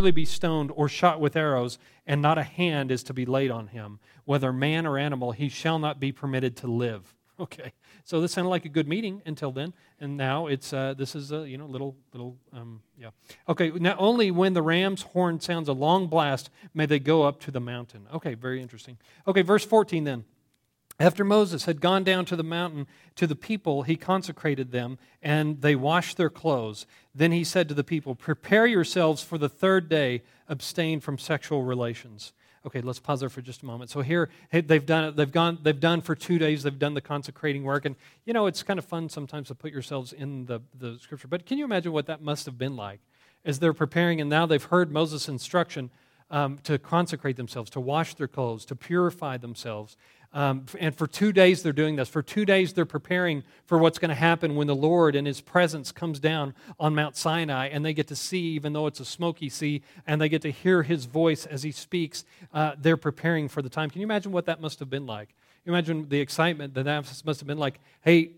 surely be stoned or shot with arrows, and not a hand is to be laid on him. Whether man or animal, he shall not be permitted to live. Okay, so this sounded like a good meeting until then, and now it's uh, this is a you know little little um, yeah. Okay, now only when the ram's horn sounds a long blast may they go up to the mountain. Okay, very interesting. Okay, verse fourteen then. After Moses had gone down to the mountain to the people, he consecrated them, and they washed their clothes. Then he said to the people, Prepare yourselves for the third day, abstain from sexual relations. Okay, let's pause there for just a moment. So here they've done it. They've gone. They've done for two days. They've done the consecrating work, and you know it's kind of fun sometimes to put yourselves in the the scripture. But can you imagine what that must have been like as they're preparing, and now they've heard Moses' instruction um, to consecrate themselves, to wash their clothes, to purify themselves, um, and for two days, they're doing this. For two days, they're preparing for what's going to happen when the Lord and His presence comes down on Mount Sinai, and they get to see, even though it's a smoky sea, and they get to hear His voice as He speaks. Uh, they're preparing for the time. Can you imagine what that must have been like? Imagine the excitement that that must have been like. Hey,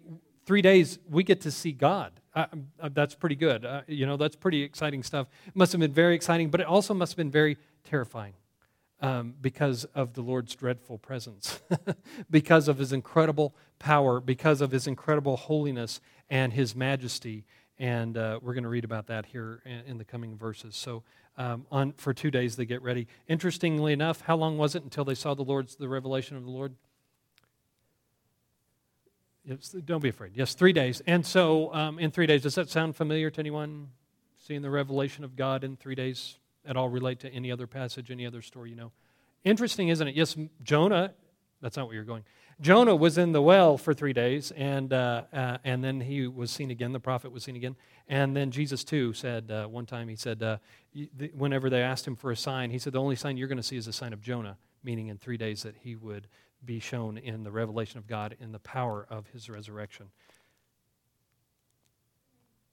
three days, we get to see God. Uh, uh, that's pretty good. Uh, you know, that's pretty exciting stuff. Must have been very exciting, but it also must have been very terrifying um, because of the Lord's dreadful presence, because of his incredible power, because of his incredible holiness and his majesty. And uh, we're going to read about that here in, in the coming verses. So, um, on, for two days they get ready. Interestingly enough, how long was it until they saw the Lord's the revelation of the Lord? Yes, don't be afraid. Yes, three days. And so, um, in three days, does that sound familiar to anyone? Seeing the revelation of God in three days? At all relate to any other passage, any other story you know. Interesting, isn't it? Yes, Jonah, that's not where you're going. Jonah was in the well for three days, and, uh, uh, and then he was seen again. The prophet was seen again. And then Jesus, too, said uh, one time, he said, uh, whenever they asked him for a sign, he said, the only sign you're going to see is a sign of Jonah, meaning in three days that he would be shown in the revelation of God in the power of his resurrection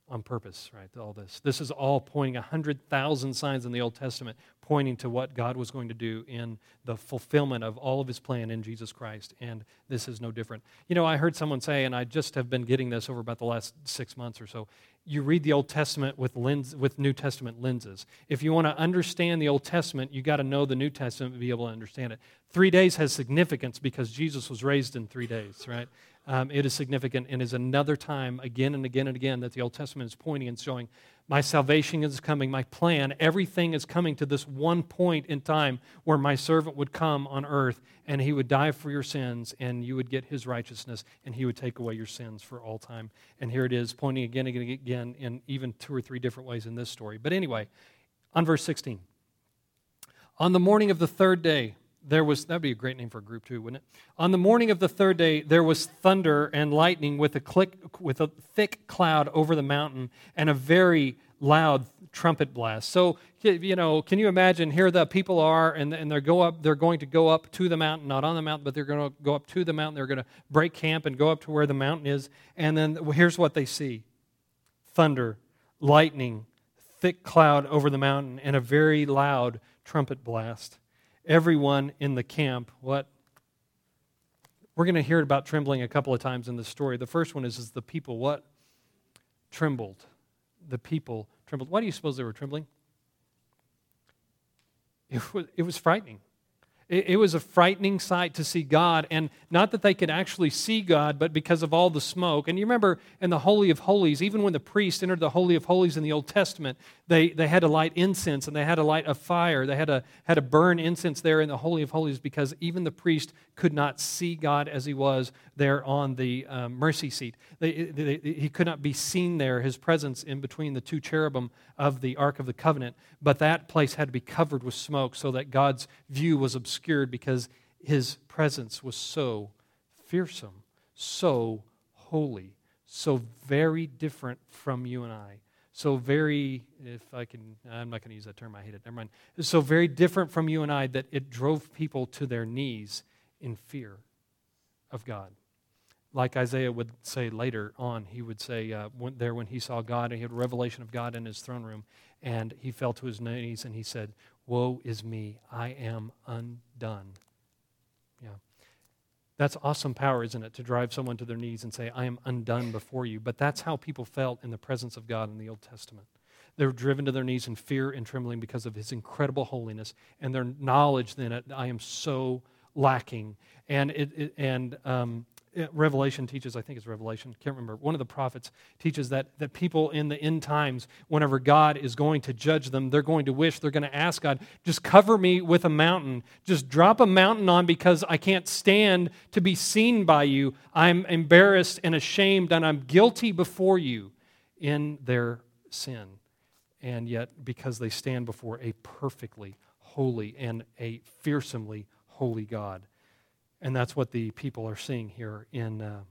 on purpose, right? All this. This is all pointing a 100,000 signs in the Old Testament pointing to what God was going to do in the fulfillment of all of his plan in Jesus Christ. And this is no different. You know, I heard someone say, and I just have been getting this over about the last six months or so. You read the Old Testament with, lens, with New Testament lenses. If you want to understand the Old Testament, you got to know the New Testament to be able to understand it. Three days has significance because Jesus was raised in three days, right? Um, it is significant and is another time, again and again and again, that the Old Testament is pointing and showing my salvation is coming, my plan, everything is coming to this one point in time where my servant would come on earth and he would die for your sins and you would get his righteousness and he would take away your sins for all time. And here it is, pointing again and again in even two or three different ways in this story. But anyway, on verse 16. On the morning of the third day, there was that'd be a great name for a group too wouldn't it? On the morning of the third day there was thunder and lightning with a click with a thick cloud over the mountain and a very loud trumpet blast. So you know can you imagine? Here the people are and, and they're go up they're going to go up to the mountain not on the mountain but they're going to go up to the mountain. They're going to break camp and go up to where the mountain is. And then here's what they see. Thunder lightning thick cloud over the mountain and a very loud trumpet blast everyone in the camp what we're going to hear about trembling a couple of times in the story. The first one is, is the people what trembled? The people trembled. Why do you suppose they were trembling? It was, it was frightening it, it was a frightening sight to see God, and not that they could actually see God, but because of all the smoke. And you remember in the Holy of Holies, even when the priest entered the Holy of Holies in the Old Testament, they, they had to light incense and they had to light a fire. They had to, had to burn incense there in the Holy of Holies because even the priest could not see God as he was there on the um, mercy seat. They, they, he could not be seen there, his presence in between the two cherubim of the Ark of the Covenant. But that place had to be covered with smoke so that God's view was obscured because his presence was so fearsome, so holy, so very different from you and I. So very, if I can, I'm not going to use that term, I hate it, never mind. So very different from you and I that it drove people to their knees in fear of God. Like Isaiah would say later on, he would say uh, there when he saw God, and he had a revelation of God in his throne room, and he fell to his knees and he said, Woe is me, I am undone. Yeah. That's awesome power, isn't it? To drive someone to their knees and say, I am undone before you. But that's how people felt in the presence of God in the Old Testament. They're driven to their knees in fear and trembling because of his incredible holiness and their knowledge then I am so lacking. And, it, it and um, Uh, Revelation teaches, I think it's Revelation, can't remember. One of the prophets teaches that, that people in the end times, whenever God is going to judge them, they're going to wish, they're going to ask God, just cover me with a mountain. Just drop a mountain on because I can't stand to be seen by you. I'm embarrassed and ashamed and I'm guilty before you in their sin. And yet, because they stand before a perfectly holy and a fearsomely holy God. And that's what the people are seeing here in, uh,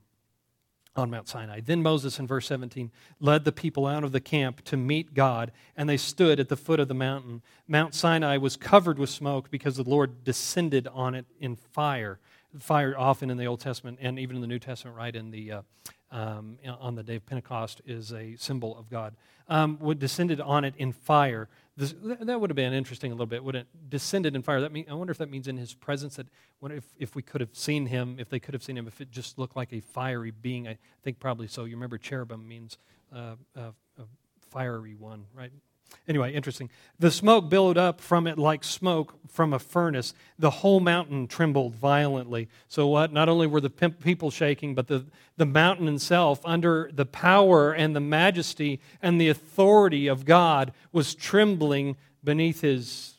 on Mount Sinai. Then Moses, in verse 17, led the people out of the camp to meet God, and they stood at the foot of the mountain. Mount Sinai was covered with smoke because the Lord descended on it in fire. Fire, often in the Old Testament and even in the New Testament, right in the uh, um, on the day of Pentecost, is a symbol of God. Um, descended on it in fire. This, that would have been interesting a little bit. wouldn't it descended in fire? That mean, I wonder if that means in his presence that if, if we could have seen him, if they could have seen him, if it just looked like a fiery being. I think probably so. You remember cherubim means uh, uh, a fiery one, right? Anyway, interesting. The smoke billowed up from it like smoke from a furnace. The whole mountain trembled violently. So, what? Not only were the people shaking, but the, the mountain itself, under the power and the majesty and the authority of God, was trembling beneath his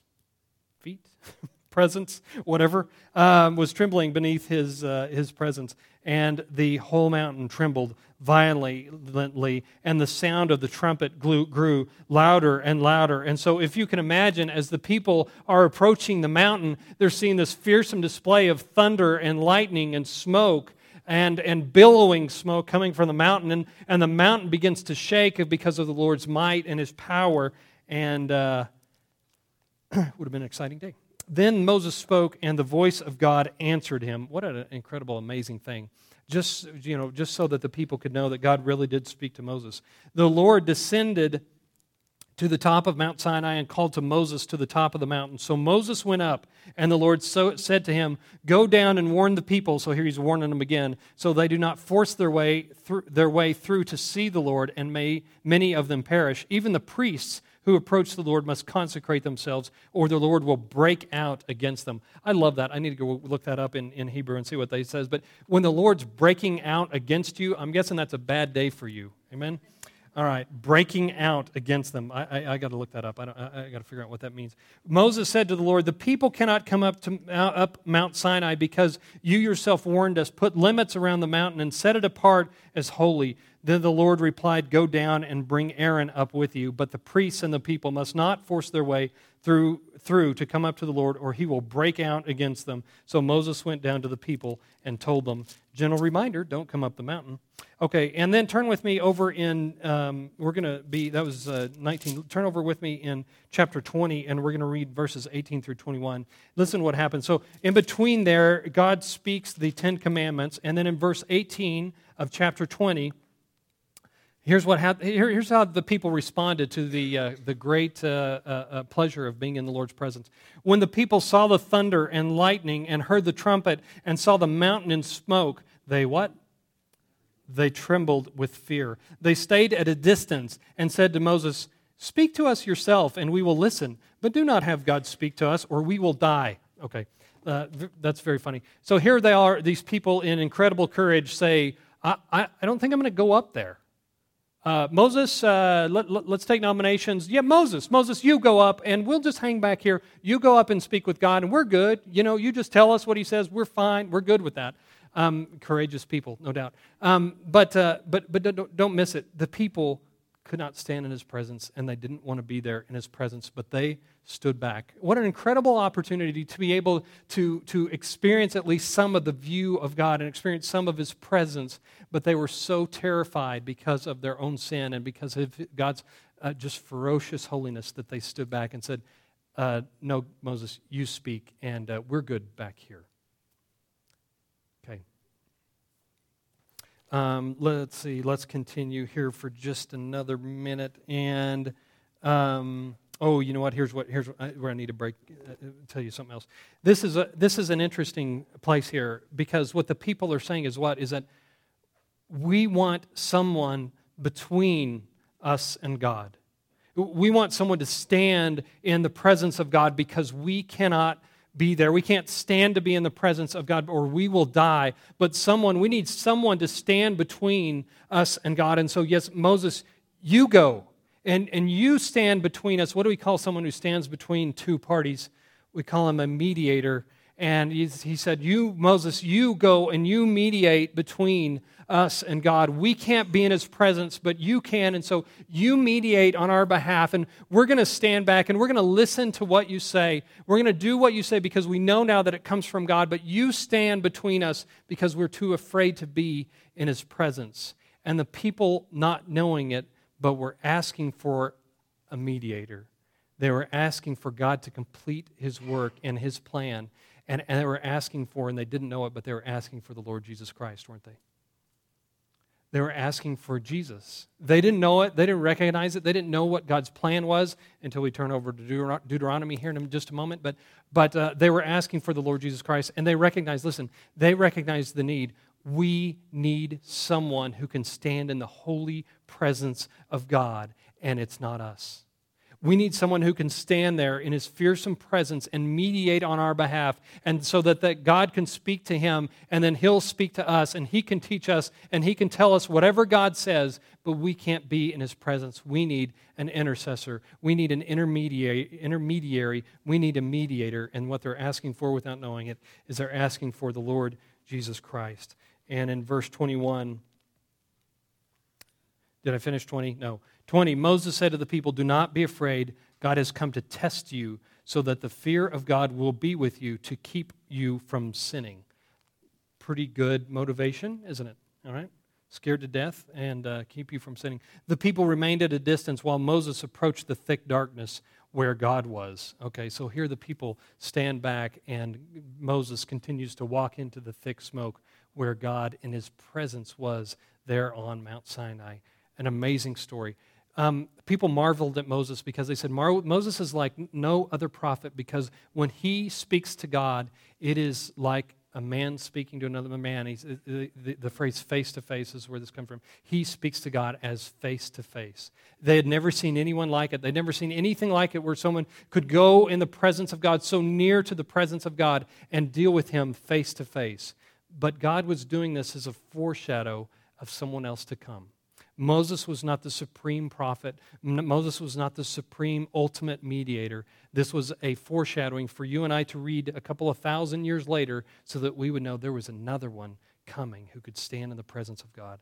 feet, presence, whatever, um, was trembling beneath his, uh, his presence. And the whole mountain trembled violently, and the sound of the trumpet grew, louder and louder. And so, if you can imagine, as the people are approaching the mountain, they're seeing this fearsome display of thunder and lightning and smoke. And, and billowing smoke coming from the mountain, and, and the mountain begins to shake because of the Lord's might and his power. And uh, would have been an exciting day. Then Moses spoke, and the voice of God answered him. What an incredible, amazing thing just, you know, just so that the people could know that God really did speak to Moses. The Lord descended to the top of Mount Sinai and called to Moses to the top of the mountain. So Moses went up, and the Lord so, said to him, Go down and warn the people. So here he's warning them again, so they do not force their way their way through to see the Lord, and may many of them perish. Even the priests who approach the Lord must consecrate themselves, or the Lord will break out against them. I love that. I need to go look that up in, in Hebrew and see what that says. But when the Lord's breaking out against you, I'm guessing that's a bad day for you. Amen? All right, breaking out against them. I, I, I got to look that up. I, I, I got to figure out what that means. Moses said to the Lord, The people cannot come up to uh, up Mount Sinai because you yourself warned us. Put limits around the mountain and set it apart as holy. Then the Lord replied, Go down and bring Aaron up with you, but the priests and the people must not force their way through, through to come up to the Lord, or he will break out against them. So Moses went down to the people and told them, Gentle reminder, don't come up the mountain. Okay, and then turn with me over in, um, we're going to be, that was uh, 19. Turn over with me in chapter 20, and we're going to read verses 18 through 21. Listen what happens. So in between there, God speaks the Ten Commandments, and then in verse 18 of chapter 20, Here's, what hap- Here, here's how the people responded to the, uh, the great uh, uh, uh, pleasure of being in the Lord's presence. When the people saw the thunder and lightning and heard the trumpet and saw the mountain in smoke, they what? They trembled with fear. They stayed at a distance and said to Moses, Speak to us yourself, and we will listen, but do not have God speak to us, or we will die. Okay, uh, that's very funny. So here they are, these people in incredible courage say, I, I, I don't think I'm going to go up there. Uh, Moses, uh, let, us let, take nominations. Yeah, Moses, Moses, you go up and we'll just hang back here. You go up and speak with God and we're good. You know, you just tell us what he says. We're fine. We're good with that. Um, courageous people, no doubt. Um, but, uh, but, but don't, don't miss it. The people could not stand in his presence and they didn't want to be there in his presence, but they stood back. What an incredible opportunity to be able to, to experience at least some of the view of God and experience some of his presence, but they were so terrified because of their own sin and because of God's uh, just ferocious holiness that they stood back and said, uh, No, Moses, you speak, and uh, we're good back here. Um, let's see, let's continue here for just another minute. And, um, oh, you know what? Here's, what, here's where I need to break, uh, tell you something else. This is, a, this is an interesting place here because what the people are saying is what? Is that we want someone between us and God. We want someone to stand in the presence of God because we cannot be there. We can't stand to be in the presence of God or we will die. But someone, we need someone to stand between us and God. And so, yes, Moses, you go and, and you stand between us. What do we call someone who stands between two parties? We call him a mediator. And he, he said, You, Moses, you go and you mediate between us and God. We can't be in his presence, but you can. And so you mediate on our behalf. And we're going to stand back and we're going to listen to what you say. We're going to do what you say because we know now that it comes from God, but you stand between us because we're too afraid to be in his presence. And the people not knowing it, but were asking for a mediator. They were asking for God to complete his work and his plan. And, and they were asking for, and they didn't know it, but they were asking for the Lord Jesus Christ, weren't they? They were asking for Jesus. They didn't know it. They didn't recognize it. They didn't know what God's plan was until we turn over to Deuteronomy here in just a moment. But, but uh, they were asking for the Lord Jesus Christ, and they recognized, listen, they recognized the need. We need someone who can stand in the holy presence of God, and it's not us. We need someone who can stand there in his fearsome presence and mediate on our behalf, and so that, that God can speak to him, and then he'll speak to us, and he can teach us, and he can tell us whatever God says, but we can't be in his presence. We need an intercessor. We need an intermediary. intermediary. We need a mediator. And what they're asking for without knowing it is they're asking for the Lord Jesus Christ. And in verse 21, did I finish 20? No. 20, Moses said to the people, Do not be afraid. God has come to test you so that the fear of God will be with you to keep you from sinning. Pretty good motivation, isn't it? All right? Scared to death and uh, keep you from sinning. The people remained at a distance while Moses approached the thick darkness where God was. Okay, so here the people stand back and Moses continues to walk into the thick smoke where God in his presence was there on Mount Sinai. An amazing story um, people marveled at Moses because they said, Moses is like no other prophet because when he speaks to God, it is like a man speaking to another man. He's, the, the, the phrase face to face is where this comes from. He speaks to God as face to face. They had never seen anyone like it. They'd never seen anything like it where someone could go in the presence of God, so near to the presence of God, and deal with him face to face. But God was doing this as a foreshadow of someone else to come. Moses was not the supreme prophet. Moses was not the supreme ultimate mediator. This was a foreshadowing for you and I to read a couple of thousand years later so that we would know there was another one coming who could stand in the presence of God.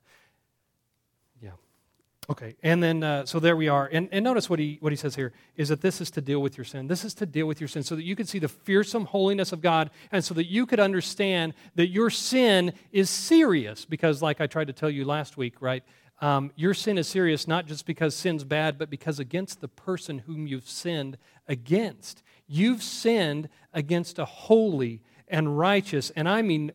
Yeah. Okay, and then uh, so there we are. And, and notice what he, what he says here is that this is to deal with your sin. This is to deal with your sin so that you could see the fearsome holiness of God and so that you could understand that your sin is serious. Because, like I tried to tell you last week, right? Um, your sin is serious not just because sin's bad, but because against the person whom you've sinned against. You've sinned against a holy and righteous, and I mean,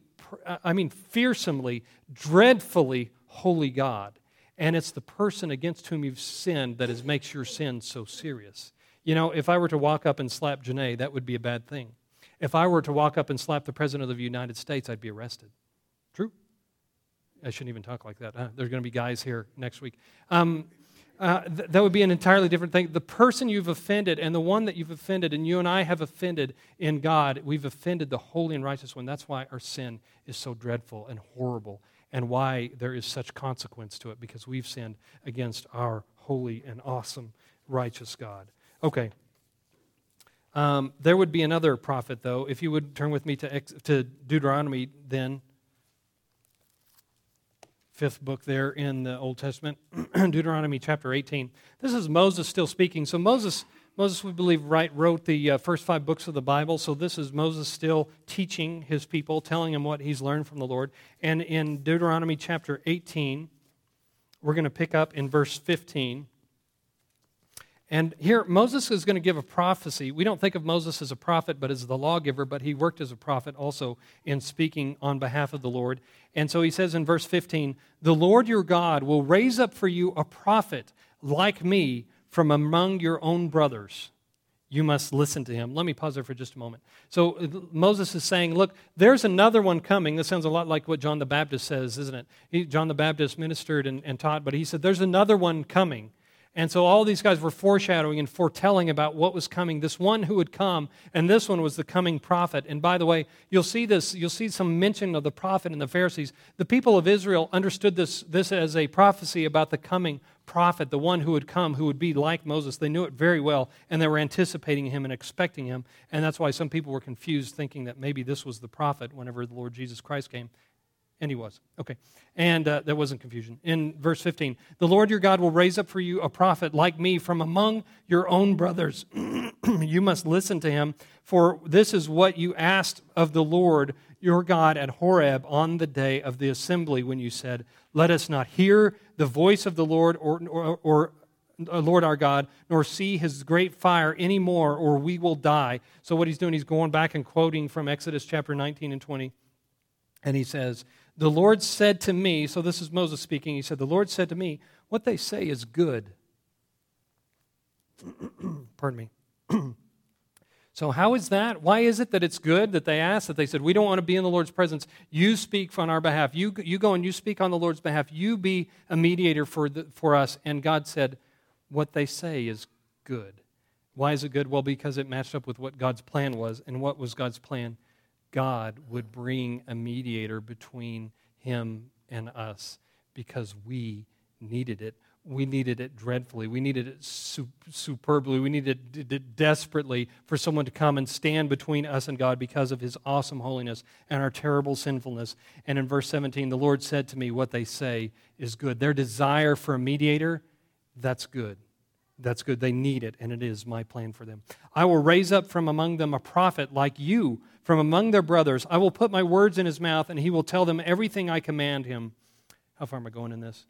I mean fearsomely, dreadfully holy God. And it's the person against whom you've sinned that is, makes your sin so serious. You know, if I were to walk up and slap Janae, that would be a bad thing. If I were to walk up and slap the President of the United States, I'd be arrested. True? I shouldn't even talk like that. Huh? There's going to be guys here next week. Um, uh, th- that would be an entirely different thing. The person you've offended and the one that you've offended, and you and I have offended in God, we've offended the holy and righteous one. That's why our sin is so dreadful and horrible, and why there is such consequence to it, because we've sinned against our holy and awesome, righteous God. Okay. Um, there would be another prophet, though. If you would turn with me to, to Deuteronomy, then fifth book there in the Old Testament, Deuteronomy chapter 18. This is Moses still speaking. So Moses, Moses, we believe, right, wrote the uh, first five books of the Bible. So this is Moses still teaching his people, telling them what he's learned from the Lord. And in Deuteronomy chapter 18, we're going to pick up in verse 15. And here, Moses is going to give a prophecy. We don't think of Moses as a prophet, but as the lawgiver, but he worked as a prophet also in speaking on behalf of the Lord. And so he says in verse 15, The Lord your God will raise up for you a prophet like me from among your own brothers. You must listen to him. Let me pause there for just a moment. So uh, Moses is saying, Look, there's another one coming. This sounds a lot like what John the Baptist says, isn't it? He, John the Baptist ministered and, and taught, but he said, There's another one coming And so all these guys were foreshadowing and foretelling about what was coming. This one who would come, and this one was the coming prophet. And by the way, you'll see this, you'll see some mention of the prophet and the Pharisees. The people of Israel understood this, this as a prophecy about the coming prophet, the one who would come, who would be like Moses. They knew it very well, and they were anticipating him and expecting him. And that's why some people were confused, thinking that maybe this was the prophet whenever the Lord Jesus Christ came. And he was. Okay. And uh, there wasn't confusion. In verse 15, the Lord your God will raise up for you a prophet like me from among your own brothers. you must listen to him, for this is what you asked of the Lord your God at Horeb on the day of the assembly when you said, Let us not hear the voice of the Lord or, or, or uh, Lord our God, nor see his great fire anymore, or we will die. So, what he's doing, he's going back and quoting from Exodus chapter 19 and 20. And he says, the Lord said to me, so this is Moses speaking, he said, The Lord said to me, What they say is good. Pardon me. so, how is that? Why is it that it's good that they asked, that they said, We don't want to be in the Lord's presence. You speak on our behalf. You, you go and you speak on the Lord's behalf. You be a mediator for, the, for us. And God said, What they say is good. Why is it good? Well, because it matched up with what God's plan was. And what was God's plan? God would bring a mediator between him and us because we needed it. We needed it dreadfully. We needed it superbly. We needed it desperately for someone to come and stand between us and God because of his awesome holiness and our terrible sinfulness. And in verse 17, the Lord said to me, What they say is good. Their desire for a mediator, that's good. That's good. They need it, and it is my plan for them. I will raise up from among them a prophet like you from among their brothers. I will put my words in his mouth, and he will tell them everything I command him. How far am I going in this?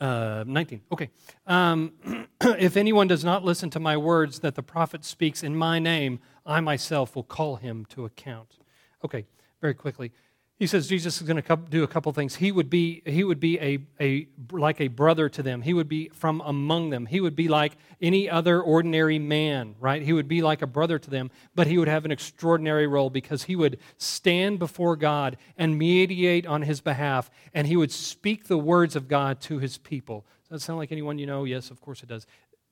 Uh, 19. Okay. Um, if anyone does not listen to my words that the prophet speaks in my name, I myself will call him to account. Okay, very quickly he says Jesus is going to do a couple things. He would be, he would be a, a, like a brother to them. He would be from among them. He would be like any other ordinary man, right? He would be like a brother to them, but he would have an extraordinary role because he would stand before God and mediate on his behalf, and he would speak the words of God to his people. Does that sound like anyone you know? Yes, of course it does.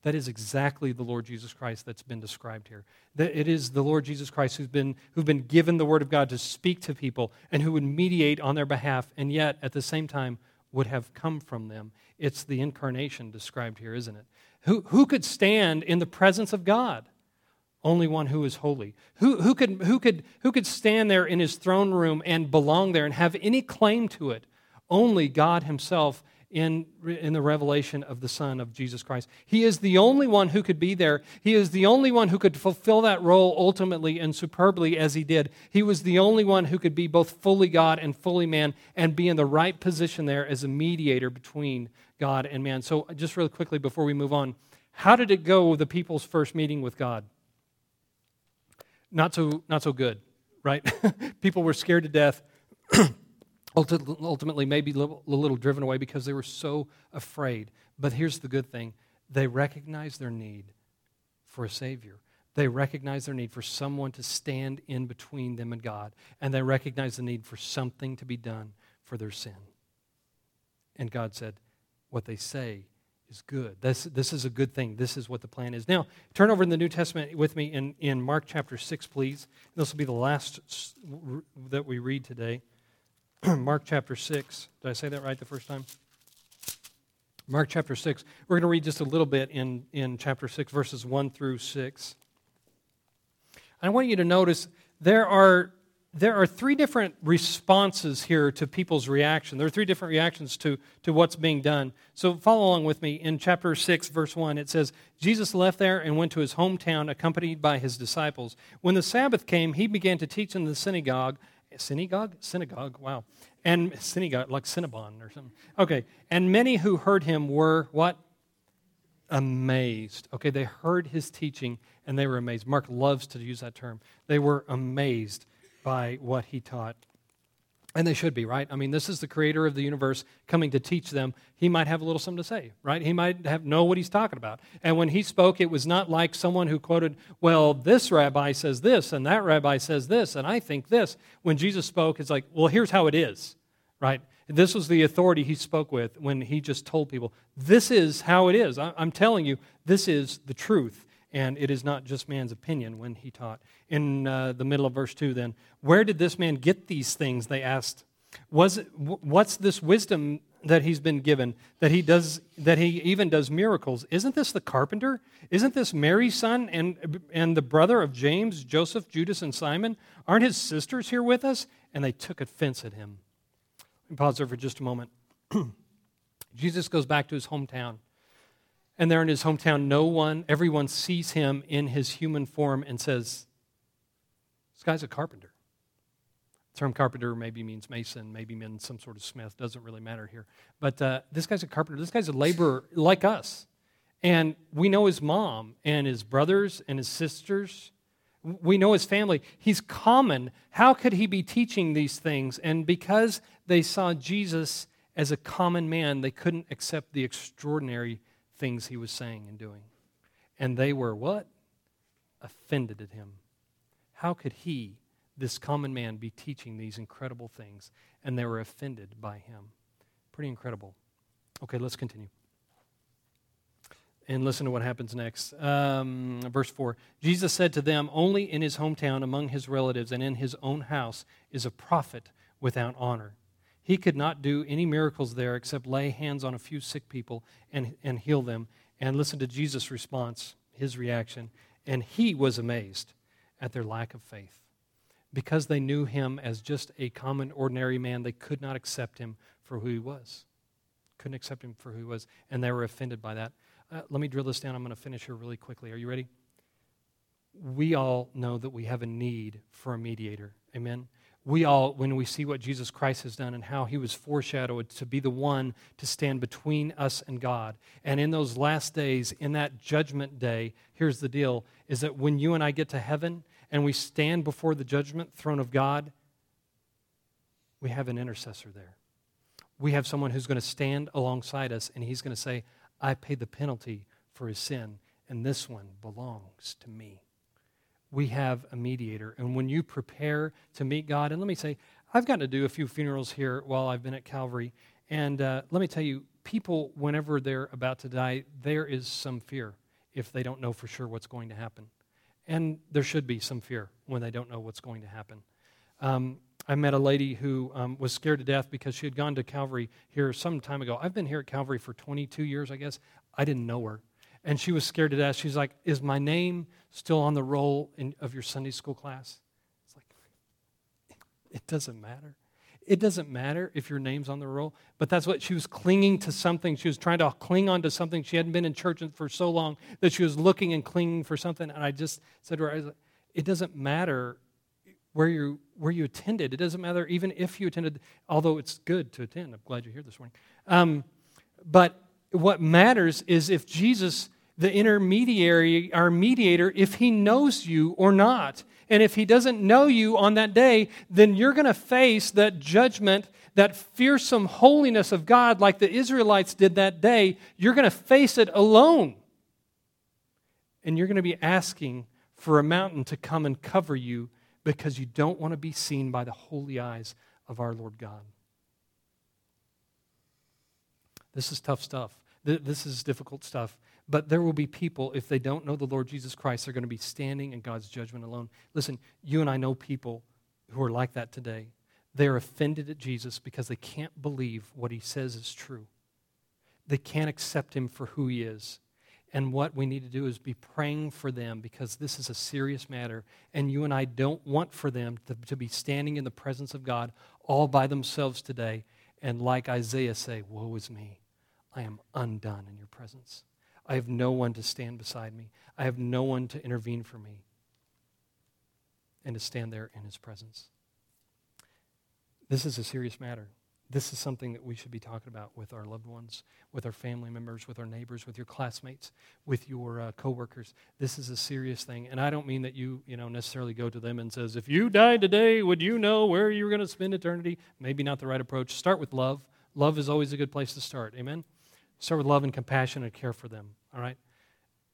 That is exactly the Lord Jesus Christ that's been described here. It is the Lord Jesus Christ who's been, who've been given the Word of God to speak to people and who would mediate on their behalf, and yet at the same time would have come from them. It's the incarnation described here, isn't it? Who, who could stand in the presence of God? Only one who is holy. Who, who, could, who, could, who could stand there in his throne room and belong there and have any claim to it? Only God Himself in, in the revelation of the Son of Jesus Christ. He is the only one who could be there. He is the only one who could fulfill that role ultimately and superbly as he did. He was the only one who could be both fully God and fully man and be in the right position there as a mediator between God and man. So, just really quickly before we move on, how did it go with the people's first meeting with God? Not so, not so good, right? People were scared to death. ultimately maybe a little driven away because they were so afraid. But here's the good thing they recognize their need for a Savior. They recognize their need for someone to stand in between them and God. And they recognize the need for something to be done for their sin. And God said, What they say is good. This, this is a good thing. This is what the plan is. Now, turn over in the New Testament with me in, in Mark chapter 6, please. This will be the last that we read today. Mark chapter 6. Did I say that right the first time? Mark chapter 6. We're going to read just a little bit in, in chapter 6, verses 1 through 6. I want you to notice there are, there are three different responses here to people's reaction. There are three different reactions to, to what's being done. So follow along with me. In chapter 6, verse 1, it says, Jesus left there and went to his hometown accompanied by his disciples. When the Sabbath came, he began to teach in the synagogue synagogue? Synagogue, wow. And synagogue, like Cinnabon or something. Okay. And many who heard him were what? Amazed. Okay, they heard his teaching and they were amazed. Mark loves to use that term. They were amazed by what he taught. And they should be, right? I mean, this is the creator of the universe coming to teach them. He might have a little something to say, right? He might have know what he's talking about. And when he spoke, it was not like someone who quoted, well, this rabbi says this, and that rabbi says this, and I think this. When Jesus spoke, it's like, well, here's how it is, right? This was the authority he spoke with when he just told people, This is how it is. I'm telling you, this is the truth. And it is not just man's opinion when he taught. In uh, the middle of verse 2, then, where did this man get these things? They asked. Was it, what's this wisdom that he's been given that he does that he even does miracles? Isn't this the carpenter? Isn't this mary's son and and the brother of james joseph judas and simon? Aren't his sisters here with us? And they took offense at him. Pause there for just a moment. Jesus goes back to his hometown and there in his hometown no one everyone sees him in his human form and says this guy's a carpenter term carpenter maybe means mason, maybe means some sort of smith, doesn't really matter here. But uh, this guy's a carpenter. This guy's a laborer like us. And we know his mom and his brothers and his sisters. We know his family. He's common. How could he be teaching these things? And because they saw Jesus as a common man, they couldn't accept the extraordinary things he was saying and doing. And they were what? Offended at him. How could he this common man be teaching these incredible things, and they were offended by him. Pretty incredible. Okay, let's continue. And listen to what happens next. Um, verse 4 Jesus said to them, Only in his hometown, among his relatives, and in his own house is a prophet without honor. He could not do any miracles there except lay hands on a few sick people and, and heal them. And listen to Jesus' response, his reaction. And he was amazed at their lack of faith because they knew him as just a common, ordinary man, they could not accept him for who he was. Couldn't accept him for who he was, and they were offended by that. Uh, let me drill this down. I'm going to finish here really quickly. Are you ready? We all know that we have a need for a mediator. Amen? We all, when we see what Jesus Christ has done and how he was foreshadowed to be the one to stand between us and God. And in those last days, in that judgment day, here's the deal is that when you and I get to heaven, and we stand before the judgment throne of God, we have an intercessor there. We have someone who's going to stand alongside us and he's going to say, I paid the penalty for his sin, and this one belongs to me. We have a mediator. And when you prepare to meet God, and let me say, I've gotten to do a few funerals here while I've been at Calvary. And uh, let me tell you, people, whenever they're about to die, there is some fear if they don't know for sure what's going to happen. And there should be some fear when they don't know what's going to happen. Um, I met a lady who um, was scared to death because she had gone to Calvary here some time ago. I've been here at Calvary for 22 years, I guess. I didn't know her. And she was scared to death. She's like, Is my name still on the roll in, of your Sunday school class? It's like, It doesn't matter. It doesn't matter if your name's on the roll, but that's what she was clinging to something. She was trying to cling on to something. She hadn't been in church for so long that she was looking and clinging for something. And I just said to her, It doesn't matter where you, where you attended. It doesn't matter even if you attended, although it's good to attend. I'm glad you're here this morning. Um, but what matters is if Jesus, the intermediary, our mediator, if he knows you or not. And if he doesn't know you on that day, then you're going to face that judgment, that fearsome holiness of God, like the Israelites did that day. You're going to face it alone. And you're going to be asking for a mountain to come and cover you because you don't want to be seen by the holy eyes of our Lord God. This is tough stuff. This is difficult stuff. But there will be people, if they don't know the Lord Jesus Christ, they're going to be standing in God's judgment alone. Listen, you and I know people who are like that today. They're offended at Jesus because they can't believe what he says is true. They can't accept him for who he is. And what we need to do is be praying for them because this is a serious matter. And you and I don't want for them to, to be standing in the presence of God all by themselves today and, like Isaiah, say, Woe is me. I am undone in your presence. I have no one to stand beside me. I have no one to intervene for me and to stand there in his presence. This is a serious matter. This is something that we should be talking about with our loved ones, with our family members, with our neighbors, with your classmates, with your uh, coworkers. This is a serious thing, and I don't mean that you, you know, necessarily go to them and says, "If you died today, would you know where you were going to spend eternity?" Maybe not the right approach. Start with love. Love is always a good place to start. Amen. Start with love and compassion and care for them, all right?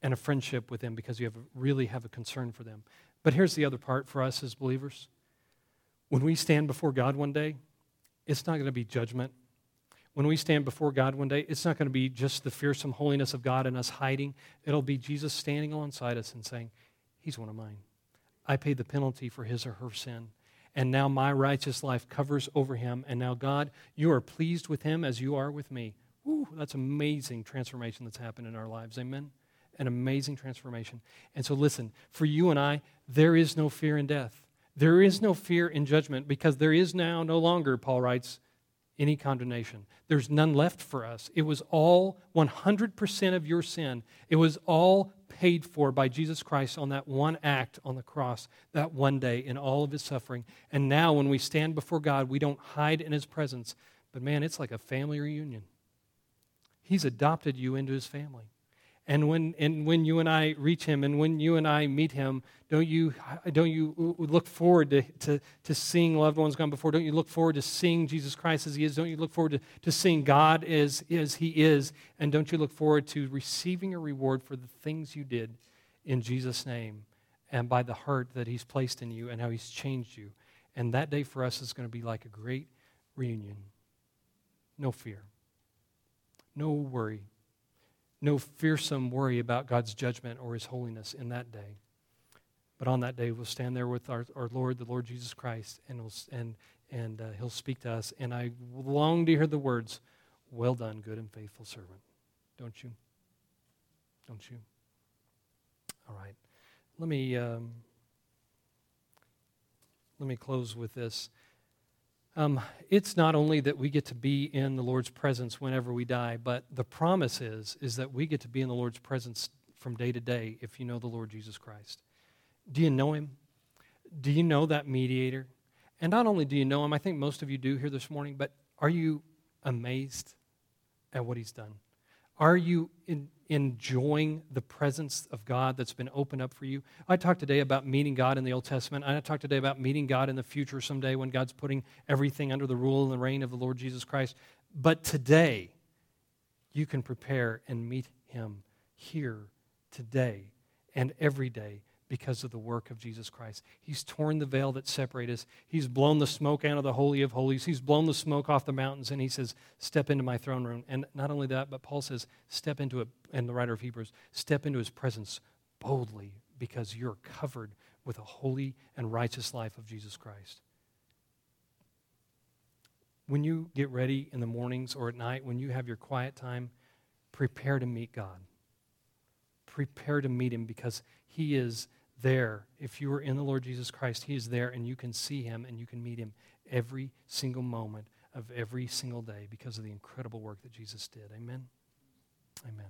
And a friendship with them because you have really have a concern for them. But here's the other part for us as believers. When we stand before God one day, it's not going to be judgment when we stand before God one day, it's not going to be just the fearsome holiness of God and us hiding. It'll be Jesus standing alongside us and saying, He's one of mine. I paid the penalty for his or her sin. And now my righteous life covers over him. And now, God, you are pleased with him as you are with me. Woo, that's amazing transformation that's happened in our lives. Amen? An amazing transformation. And so, listen, for you and I, there is no fear in death. There is no fear in judgment because there is now no longer, Paul writes, any condemnation. There's none left for us. It was all 100% of your sin. It was all paid for by Jesus Christ on that one act on the cross, that one day in all of his suffering. And now, when we stand before God, we don't hide in his presence. But man, it's like a family reunion. He's adopted you into his family. And when, and when you and I reach him and when you and I meet him, don't you, don't you look forward to, to, to seeing loved ones gone before? Don't you look forward to seeing Jesus Christ as he is? Don't you look forward to, to seeing God as, as he is? And don't you look forward to receiving a reward for the things you did in Jesus' name and by the heart that he's placed in you and how he's changed you? And that day for us is going to be like a great reunion. No fear, no worry no fearsome worry about God's judgment or his holiness in that day. But on that day, we'll stand there with our, our Lord, the Lord Jesus Christ, and, we'll, and, and uh, he'll speak to us. And I long to hear the words, Well done, good and faithful servant. Don't you? Don't you? All right. Let me, um, let me close with this. Um, it's not only that we get to be in the Lord's presence whenever we die, but the promise is, is that we get to be in the Lord's presence from day to day if you know the Lord Jesus Christ. Do you know him? Do you know that mediator? And not only do you know him, I think most of you do here this morning, but are you amazed at what he's done? Are you in, enjoying the presence of God that's been opened up for you? I talked today about meeting God in the Old Testament. I talked today about meeting God in the future someday when God's putting everything under the rule and the reign of the Lord Jesus Christ. But today, you can prepare and meet Him here today and every day because of the work of Jesus Christ. He's torn the veil that separates us. He's blown the smoke out of the Holy of Holies. He's blown the smoke off the mountains, and he says, Step into my throne room. And not only that, but Paul says, Step into it, and the writer of Hebrews, step into his presence boldly because you're covered with a holy and righteous life of Jesus Christ. When you get ready in the mornings or at night, when you have your quiet time, prepare to meet God. Prepare to meet him because he is there. If you are in the Lord Jesus Christ, He is there and you can see Him and you can meet Him every single moment of every single day because of the incredible work that Jesus did. Amen. Amen.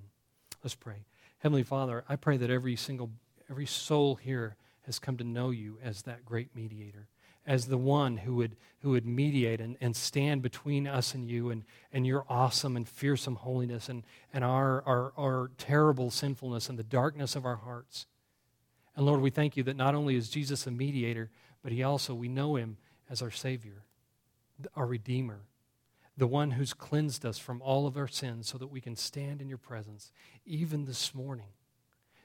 Let's pray. Heavenly Father, I pray that every single every soul here has come to know you as that great mediator, as the one who would who would mediate and, and stand between us and you and, and your awesome and fearsome holiness and, and our, our, our terrible sinfulness and the darkness of our hearts. And Lord, we thank you that not only is Jesus a mediator, but he also, we know him as our Savior, our Redeemer, the one who's cleansed us from all of our sins so that we can stand in your presence, even this morning.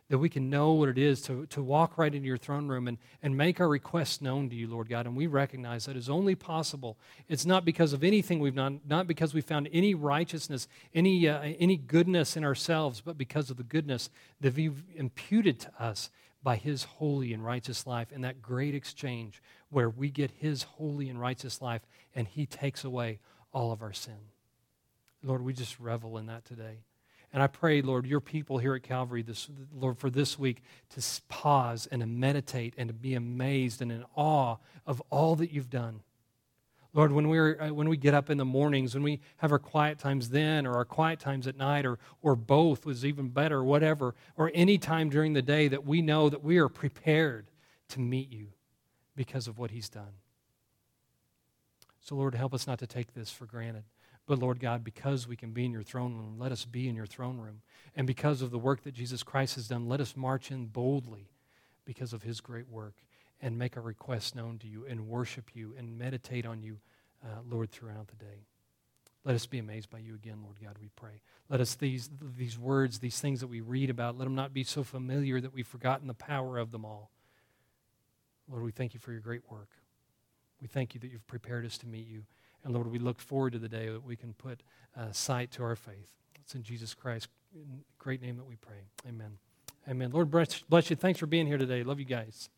That we can know what it is to, to walk right into your throne room and, and make our requests known to you, Lord God. And we recognize that is only possible. It's not because of anything we've done, not because we found any righteousness, any, uh, any goodness in ourselves, but because of the goodness that you've imputed to us by his holy and righteous life in that great exchange where we get his holy and righteous life and he takes away all of our sin. Lord, we just revel in that today. And I pray, Lord, your people here at Calvary, this, Lord, for this week to pause and to meditate and to be amazed and in awe of all that you've done. Lord, when, we're, uh, when we get up in the mornings, when we have our quiet times then, or our quiet times at night, or, or both was even better, whatever, or any time during the day that we know that we are prepared to meet you because of what He's done. So, Lord, help us not to take this for granted. But, Lord God, because we can be in your throne room, let us be in your throne room. And because of the work that Jesus Christ has done, let us march in boldly because of his great work and make our requests known to you and worship you and meditate on you, uh, Lord, throughout the day. Let us be amazed by you again, Lord God, we pray. Let us, these, these words, these things that we read about, let them not be so familiar that we've forgotten the power of them all. Lord, we thank you for your great work. We thank you that you've prepared us to meet you. And Lord, we look forward to the day that we can put uh, sight to our faith. It's in Jesus Christ's great name that we pray. Amen. Amen. Lord bless, bless you. Thanks for being here today. Love you guys.